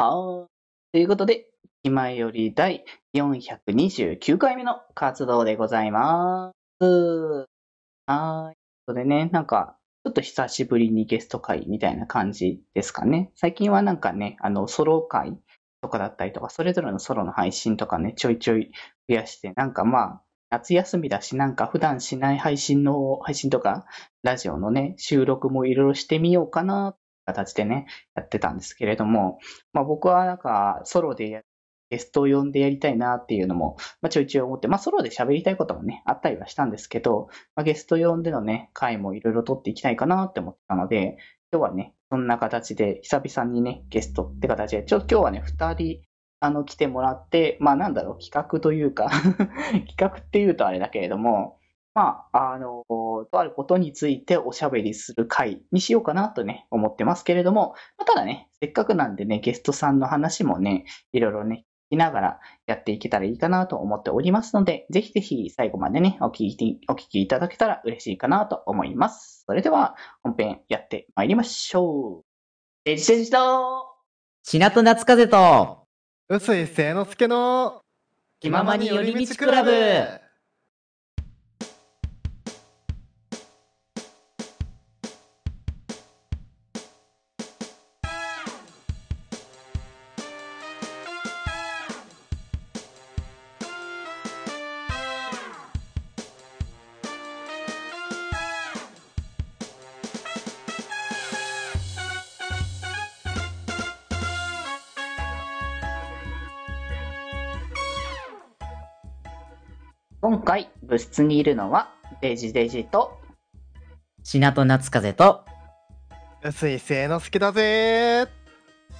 はい。ということで、今より第429回目の活動でございます。はーい。それね、なんか、ちょっと久しぶりにゲスト会みたいな感じですかね。最近はなんかね、あの、ソロ会とかだったりとか、それぞれのソロの配信とかね、ちょいちょい増やして、なんかまあ、夏休みだし、なんか普段しない配信の、配信とか、ラジオのね、収録もいろいろしてみようかな、形でね、やってたんですけれども、まあ僕はなんか、ソロでゲストを呼んでやりたいなっていうのも、まあちょいちょい思って、まあソロで喋りたいこともね、あったりはしたんですけど、まあゲスト呼んでのね、回もいろいろ撮っていきたいかなって思ったので、今日はね、そんな形で、久々にね、ゲストって形で、ちょっと今日はね、二人、あの、来てもらって、まあなんだろう、企画というか、企画っていうとあれだけれども、まあ、あの、とあることについておしゃべりする回にしようかなとね、思ってますけれども、まあ、ただね、せっかくなんでね、ゲストさんの話もね、いろいろね、聞きながらやっていけたらいいかなと思っておりますので、ぜひぜひ最後までね、お聞き、お聞きいただけたら嬉しいかなと思います。それでは、本編やってまいりましょう。デジデジと、シナと夏風と、臼井聖之助の気ままに寄り道クラブ今回部室にいるのは、デジデジと、シナと夏風と、臼井聖之助だぜ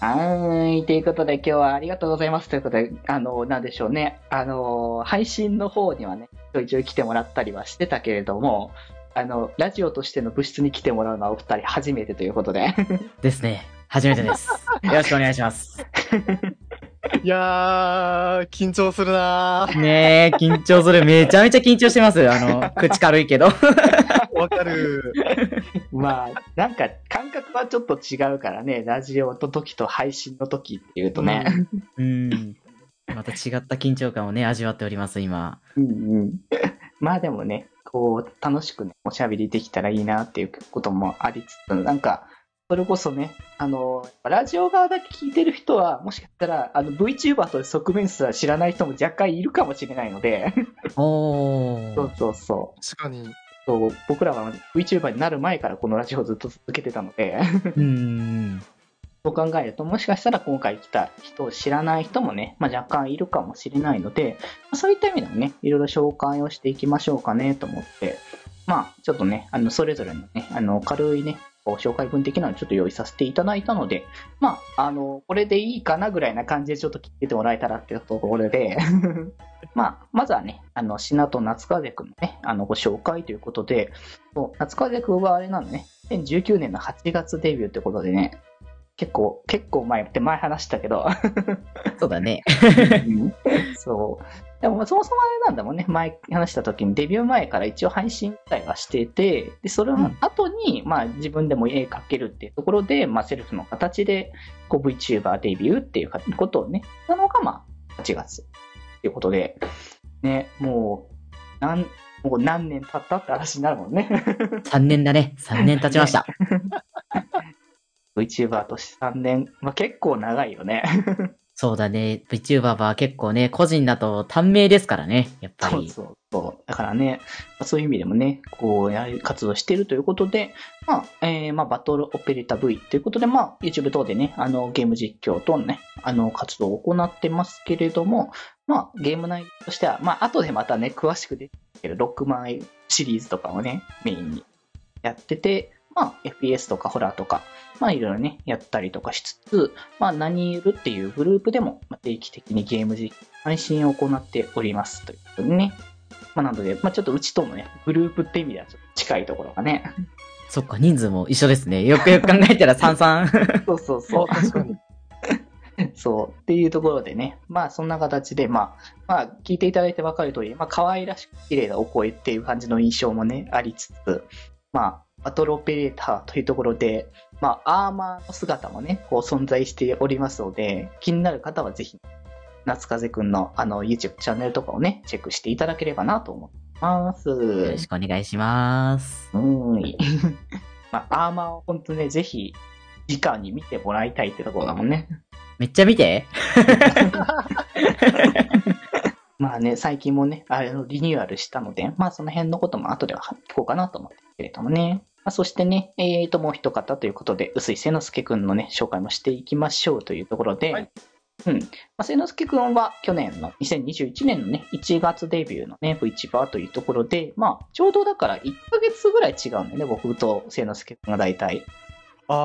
はーい。ということで今日はありがとうございます。ということで、あの、なんでしょうね。あの、配信の方にはね、ちょいちょい来てもらったりはしてたけれども、あの、ラジオとしての部室に来てもらうのはお二人初めてということで。ですね。初めてです。よろしくお願いします。いやー、緊張するなー。ねえ、緊張する。めちゃめちゃ緊張してます。あの、口軽いけど。わかる。まあ、なんか感覚はちょっと違うからね、ラジオの時と配信の時っていうとね。うん。また違った緊張感をね、味わっております、今。うんうん。まあでもね、こう、楽しくね、おしゃべりできたらいいなっていうこともありつつ、なんか、それこそね、あの、ラジオ側だけ聞いてる人は、もしかしたら、あの、VTuber と側面すら知らない人も若干いるかもしれないので、おそうー。そうそう。確かに。そう僕らは VTuber になる前からこのラジオをずっと続けてたので、うん。そう考えると、もしかしたら今回来た人を知らない人もね、まあ、若干いるかもしれないので、まあそういった意味でもね、いろいろ紹介をしていきましょうかねと思って、まあ、ちょっとね、あの、それぞれのね、あの、軽いね、紹介文的なのをちょっと用意させていただいたので、まあ、あの、これでいいかなぐらいな感じでちょっと聞いてもらえたらっていうところで、まあ、まずはね、あの、しなと夏風くんのね、あの、ご紹介ということで、夏風くんはあれなのね、2019年の8月デビューってことでね、結構、結構前って前話したけど、そうだね。そう。でも、そもそもあれなんだもんね。前話した時にデビュー前から一応配信自体はしてて、で、それの後に、まあ自分でも絵描けるっていうところで、まあセルフの形で、こう VTuber デビューっていうことをね、したのが、まあ8月っていうことで、ね、もう、なん、もう何年経ったって話になるもんね。3年だね。3年経ちました。VTuber として3年、まあ結構長いよね。そうだね。VTuber は結構ね、個人だと短命ですからね。やっぱり。そうそうそう。だからね、まあそういう意味でもね、こう、やはり活動しているということで、まあ、えー、まあ、バトルオペレータ V ということで、まあ、YouTube 等でね、あの、ゲーム実況等のね、あの、活動を行ってますけれども、まあ、ゲーム内容としては、まあ、後でまたね、詳しく出てくるロックマンシリーズとかをね、メインにやってて、まあ、FPS とかホラーとか、まあ、いろいろね、やったりとかしつつ、まあ、何ゆるっていうグループでも、まあ定期的にゲーム実況配信を行っておりますということでね。まあ、なので、まあ、ちょっとうちとのね、グループって意味ではちょっと近いところがね。そっか、人数も一緒ですね。よくよく考えたら33。そうそうそう。確かに。そう。っていうところでね。まあ、そんな形で、まあ、まあ、聞いていただいて分かる通り、まあ、可愛らしく綺麗なお声っていう感じの印象もね、ありつつ、まあ、バトルオペレーターというところで、まあ、アーマーの姿もね、こう存在しておりますので、気になる方はぜひ、夏風くんのあの YouTube チャンネルとかをね、チェックしていただければなと思います。よろしくお願いします。うん。まあ、アーマーを本当ね、ぜひ、時間に見てもらいたいってところだもんね。めっちゃ見て。まあね、最近もね、あれのリニューアルしたので、まあその辺のことも後では聞こうかなと思ってるけれどもね。まあ、そしてね、えーと、もう一方ということで、薄井聖之助くんのね、紹介もしていきましょうというところで、はいうん。まあ、聖之助くんは去年の2021年のね、1月デビューのね、VTuber というところで、まあ、ちょうどだから1ヶ月ぐらい違うんだよね、僕と聖之助くんが大体。ああ、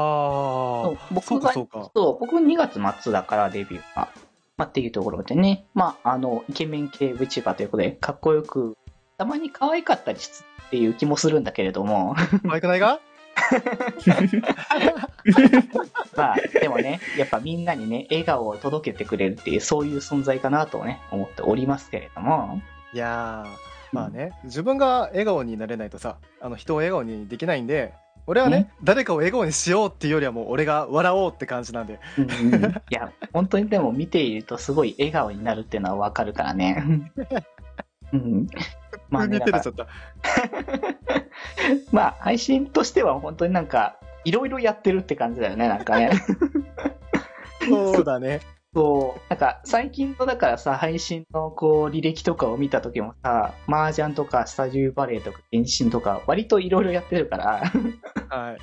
そう僕がかそうか。そう、僕2月末だからデビューが。まあ、っていうところでね。まあ、あの、イケメン系 VTuber ということで、かっこよく、たまに可愛かったりしつつっていう気もするんだけれども。可愛くないが まあ、でもね、やっぱみんなにね、笑顔を届けてくれるっていう、そういう存在かなとね、思っておりますけれども。いやー、まあね、自分が笑顔になれないとさ、あの人を笑顔にできないんで、俺はねね、誰かを笑顔にしようっていうよりはもう俺が笑おうって感じなんで。うんうんいや、本当にでも見ているとすごい笑顔になるっていうのはわかるからね。うん。まあね。まあ、配信としては本当になんか、いろいろやってるって感じだよね、なんかね。そうだね。そう。なんか、最近のだからさ、配信のこう、履歴とかを見た時もさ、麻雀とかスタジューバレーとか原神とか、割といろいろやってるから、はい。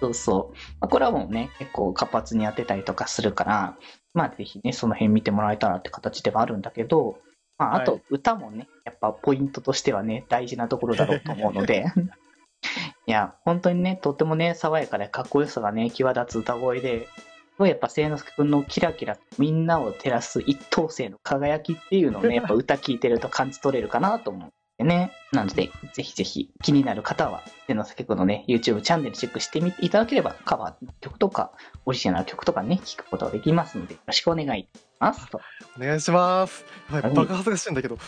そうそう。まあ、これはもうね、結構活発にやってたりとかするから、まあぜひね、その辺見てもらえたらって形ではあるんだけど、まああとはい歌もね、やっぱポイントとしてはね、大事なところだろうと思うので、いや、本当にね、とってもね、爽やかでかっこよさがね、際立つ歌声で、すごいやっぱ、聖之助くんのキラキラ、みんなを照らす一等星の輝きっていうのをね、やっぱ歌聴いてると感じ取れるかなと思うんでね。なので、ぜひぜひ気になる方は、聖之助くんのね、YouTube チャンネルチェックしてみていただければ、カバーの曲とか、オリジナルの曲とかね、聴くことができますので、よろしくお願いいたします。とお願いします。やばバカ恥ずかしいんだけど。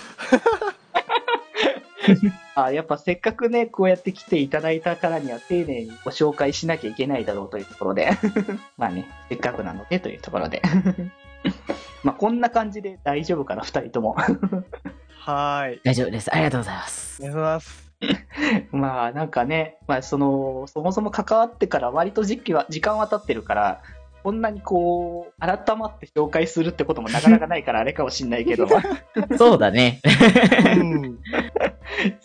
あやっぱせっかくね、こうやって来ていただいたからには丁寧にご紹介しなきゃいけないだろうというところで、まあね、せっかくなのでというところで。まあこんな感じで大丈夫かな、二人とも。はーい。大丈夫です。ありがとうございますお。願いします。まあなんかね、まあその、そもそも関わってから割と時期は、時間は経ってるから、こんなにこう、改まって紹介するってこともなかなかないから あれかもしんないけど、そうだね。うん。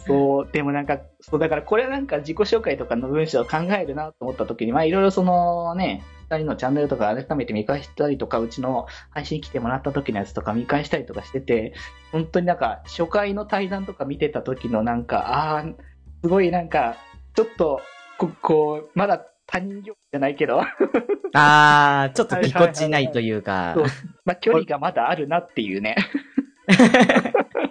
そう、でもなんか、そう、だからこれなんか自己紹介とかの文章を考えるなと思った時に、まあいろいろそのね、二人のチャンネルとか改めて見返したりとか、うちの配信来てもらった時のやつとか見返したりとかしてて、本当になんか初回の対談とか見てた時のなんか、ああ、すごいなんか、ちょっと、ここう、まだ他人行儀じゃないけど、あー、ちょっとぎこちないというかそう。まあ距離がまだあるなっていうね。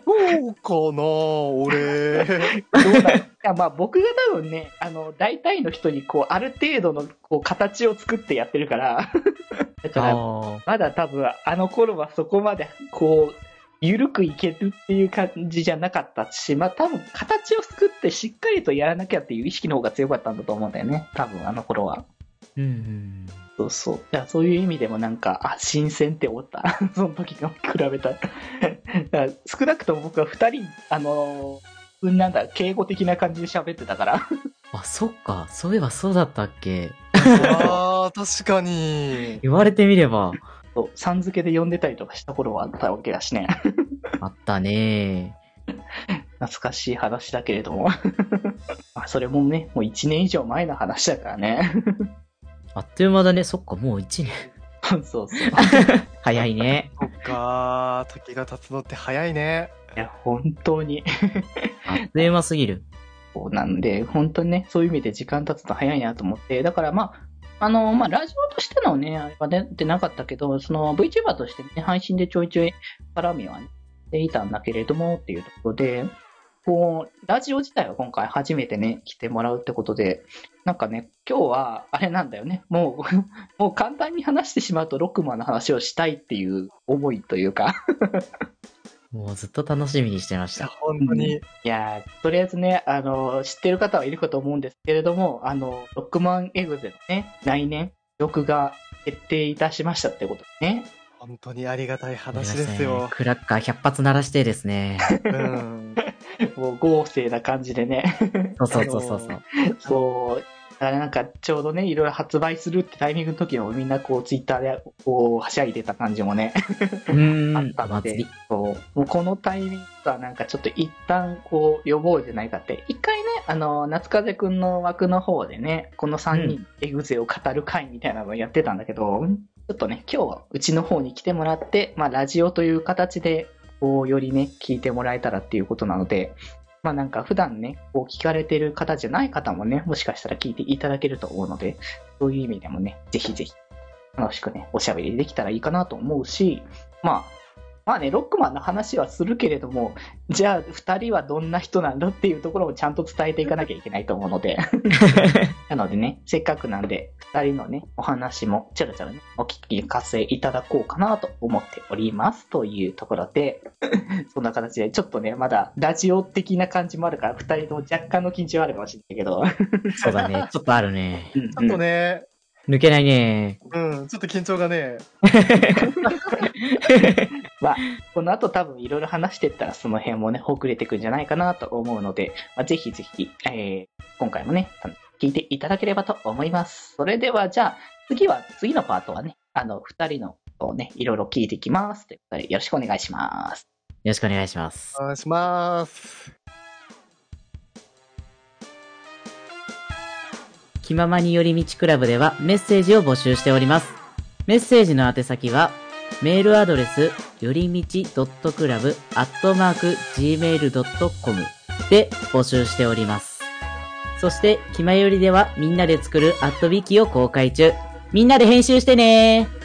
そうかな俺。どうだいやまあ僕が多分ね、あの、大体の人にこう、ある程度のこう形を作ってやってるから、だから、まだ多分あの頃はそこまでこう、ゆるくいけるっていう感じじゃなかったし、まあ多分形を作ってしっかりとやらなきゃっていう意識の方が強かったんだと思うんだよね。多分あの頃は。うんうん。そうそう。だそういう意味でもなんか、あ、新鮮って思った。その時の比べた ら。少なくとも僕は二人、あのーなんだ、敬語的な感じで喋ってたから。あ、そっか。そういえばそうだったっけ？あー、確かに。言われてみれば。そうさん付けで呼んでたりとかした頃はあったわけだしね。あったね懐かしい話だけれども。まあそれもね、もう一年以上前の話だからね。あっという間だね。そっか、もう一年。そうそう。早いね。そっかー、時が経つのって早いね。いや、本当に。あっという間すぎる。そうなんで、本当にね、そういう意味で時間経つと早いなと思って、だからまあ、あの、まあ、ラジオとしてのね、あれは出てなかったけど、その VTuber としてね、配信でちょいちょい絡みはね、していたんだけれども、っていうところで、こう、ラジオ自体は今回初めてね、来てもらうってことで、なんかね、今日は、あれなんだよね、もう、もう簡単に話してしまうと、ロックマンの話をしたいっていう思いというか、もうずっと楽しみにしてました。本当に。いやーとりあえずね、あの、知ってる方はいるかと思うんですけれども、あの、ロックマンエグゼのね、来年、曲が決定いたしましたってことですね。本当にありがたい話ですよ。クラッカー100発鳴らしてですね。うん。もう豪勢な感じでね。そうそうそうそうそう。そう。だからなんかちょうどね、いろいろ発売するってタイミングの時もみんなこうツイッターでこうはしゃいでた感じもね、あったのでそう。もうこのタイミングはなんかちょっと一旦こう呼ぼうじゃないかって、一回ね、あの、夏風くんの枠の方でね、この3人エグゼを語る会みたいなのをやってたんだけど、ちょっとね、今日はうちの方に来てもらって、まあラジオという形で、こうよりね、聞いてもらえたらっていうことなので、まあなんか普段ね、こう聞かれてる方じゃない方もね、もしかしたら聞いていただけると思うので、そういう意味でもね、ぜひぜひ楽しくね、おしゃべりできたらいいかなと思うし、まあ、まあね、ロックマンの話はするけれども、じゃあ二人はどんな人なんだっていうところをちゃんと伝えていかなきゃいけないと思うので、なのでね、せっかくなんで、二人のね、お話もちょろちょろね、お聞かせいただこうかなと思っておりますというところで、そんな形で、ちょっとね、まだラジオ的な感じもあるから、二人とも若干の緊張はあるかもしれないけど、そうだね。ちょっとあるね。うんうんちょっとね、抜けないね。うん、ちょっと緊張がね、まあ、この後多分いろいろ話してったらその辺もね、ほぐれてくんじゃないかなと思うので、まあ、ぜひぜひ、えー、今回もね、聞いていただければと思います。それではじゃあ、次は、次のパートはね、あの、二人のをね、いろいろ聞いていきます。ということで、よろしくお願いします。よろしくお願いします。お願いします。気ままに寄り道クラブではメッセージを募集しております。メッセージの宛先は、メールアドレス、よりみち .club.gmail.com で募集しております。そして、きまよりではみんなで作るアットビキを公開中。みんなで編集してねー